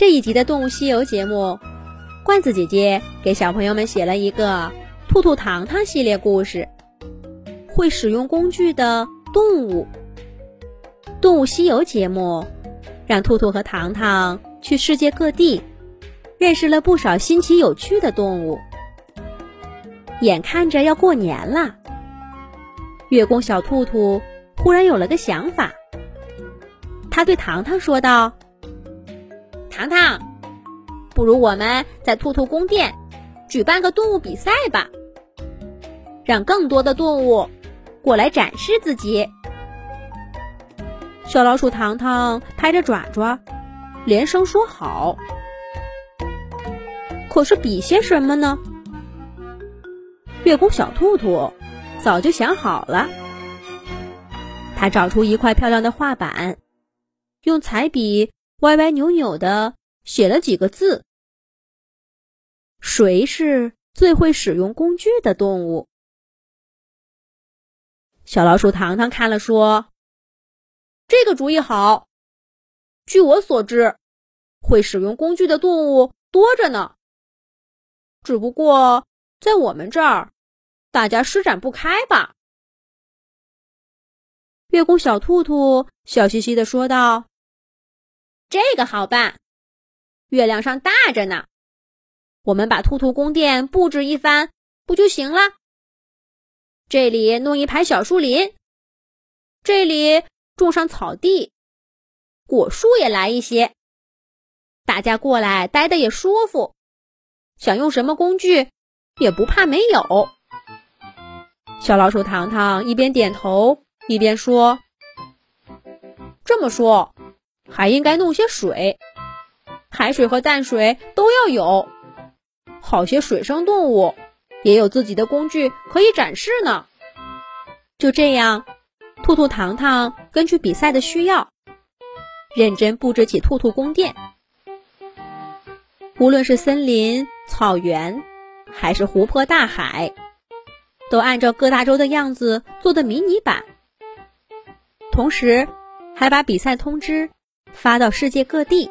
这一集的《动物西游》节目，罐子姐姐给小朋友们写了一个兔兔糖糖系列故事。会使用工具的动物，《动物西游》节目让兔兔和糖糖去世界各地，认识了不少新奇有趣的动物。眼看着要过年了，月宫小兔兔忽然有了个想法，他对糖糖说道。糖糖，不如我们在兔兔宫殿举办个动物比赛吧，让更多的动物过来展示自己。小老鼠糖糖拍着爪爪，连声说好。可是比些什么呢？月宫小兔兔早就想好了，他找出一块漂亮的画板，用彩笔。歪歪扭扭的写了几个字：“谁是最会使用工具的动物？”小老鼠糖糖看了说：“这个主意好。据我所知，会使用工具的动物多着呢。只不过在我们这儿，大家施展不开吧？”月宫小兔兔笑嘻嘻的说道。这个好办，月亮上大着呢。我们把兔兔宫殿布置一番，不就行了？这里弄一排小树林，这里种上草地，果树也来一些，大家过来待的也舒服。想用什么工具，也不怕没有。小老鼠糖糖一边点头一边说：“这么说。”还应该弄些水，海水和淡水都要有，好些水生动物也有自己的工具可以展示呢。就这样，兔兔糖糖根据比赛的需要，认真布置起兔兔宫殿。无论是森林、草原，还是湖泊、大海，都按照各大洲的样子做的迷你版，同时还把比赛通知。发到世界各地。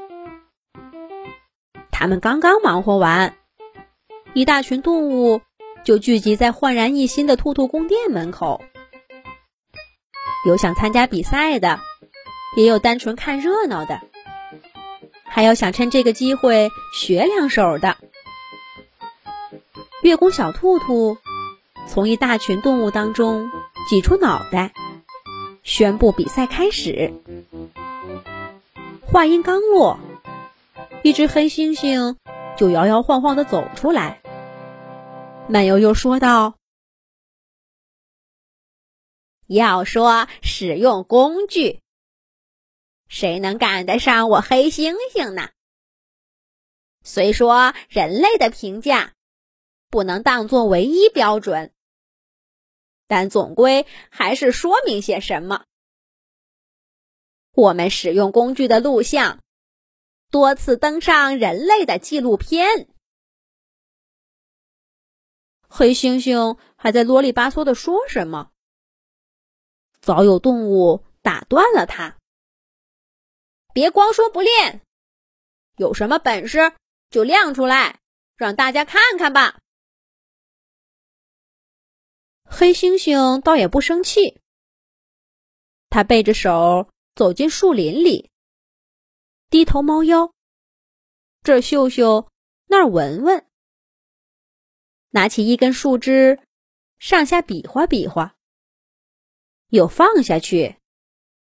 他们刚刚忙活完，一大群动物就聚集在焕然一新的兔兔宫殿门口。有想参加比赛的，也有单纯看热闹的，还有想趁这个机会学两手的。月宫小兔兔从一大群动物当中挤出脑袋，宣布比赛开始。话音刚落，一只黑猩猩就摇摇晃晃的走出来，慢悠悠说道：“要说使用工具，谁能赶得上我黑猩猩呢？虽说人类的评价不能当做唯一标准，但总归还是说明些什么。”我们使用工具的录像多次登上人类的纪录片。黑猩猩还在啰里吧嗦的说什么，早有动物打断了他：“别光说不练，有什么本事就亮出来，让大家看看吧。”黑猩猩倒也不生气，他背着手。走进树林里，低头猫腰，这嗅嗅，那闻闻，拿起一根树枝，上下比划比划，又放下去，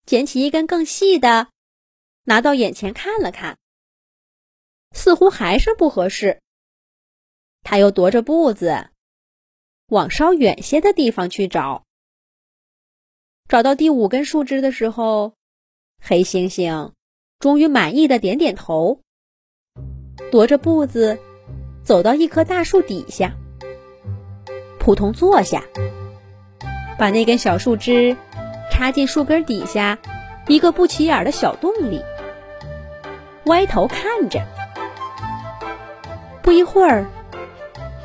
捡起一根更细的，拿到眼前看了看，似乎还是不合适。他又踱着步子，往稍远些的地方去找，找到第五根树枝的时候。黑猩猩终于满意的点点头，踱着步子走到一棵大树底下，扑通坐下，把那根小树枝插进树根底下一个不起眼的小洞里，歪头看着。不一会儿，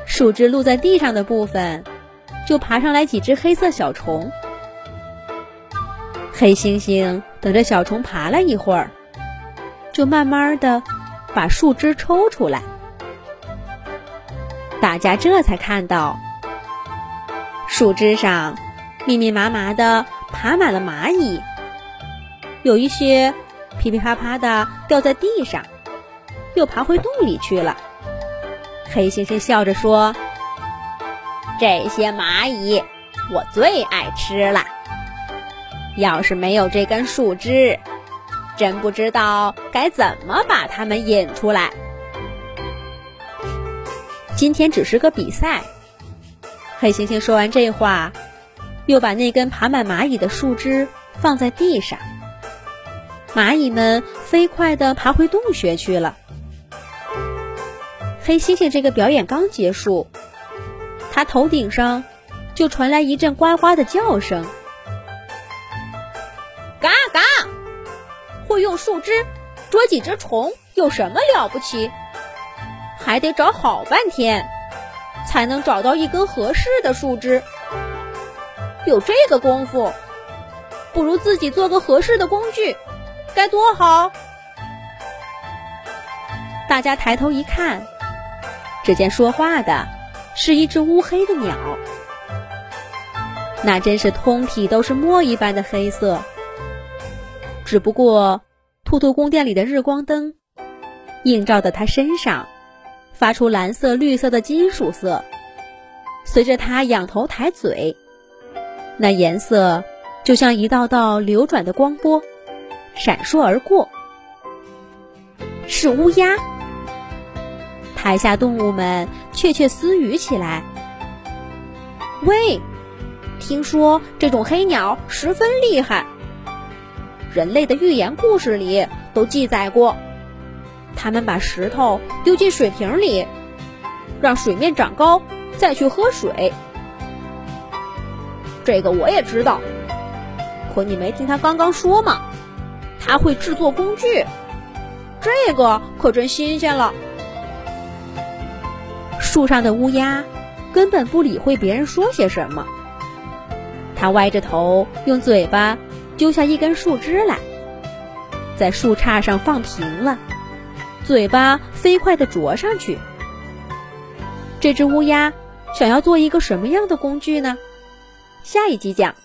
树枝露在地上的部分就爬上来几只黑色小虫。黑猩猩等着小虫爬了一会儿，就慢慢的把树枝抽出来。大家这才看到，树枝上密密麻麻的爬满了蚂蚁，有一些噼噼啪啪的掉在地上，又爬回洞里去了。黑猩猩笑着说：“这些蚂蚁我最爱吃了。要是没有这根树枝，真不知道该怎么把它们引出来。”今天只是个比赛。黑猩猩说完这话，又把那根爬满蚂蚁的树枝放在地上。蚂蚁们飞快地爬回洞穴去了。黑猩猩这个表演刚结束，他头顶上就传来一阵呱呱的叫声：“会用树枝捉几只虫有什么了不起？”还得找好半天，才能找到一根合适的树枝。有这个功夫，不如自己做个合适的工具，该多好！大家抬头一看，只见说话的是一只乌黑的鸟，那真是通体都是墨一般的黑色。只不过，兔兔宫殿里的日光灯映照在它身上。发出蓝色、绿色的金属色，随着它仰头抬嘴，那颜色就像一道道流转的光波，闪烁而过。是乌鸦。台下动物们窃窃私语起来：“喂，听说这种黑鸟十分厉害，人类的寓言故事里都记载过。”他们把石头丢进水瓶里，让水面长高，再去喝水。这个我也知道，可你没听他刚刚说吗？他会制作工具，这个可真新鲜了。树上的乌鸦根本不理会别人说些什么，它歪着头，用嘴巴揪下一根树枝来，在树杈上放平了。嘴巴飞快地啄上去。这只乌鸦想要做一个什么样的工具呢？下一集讲。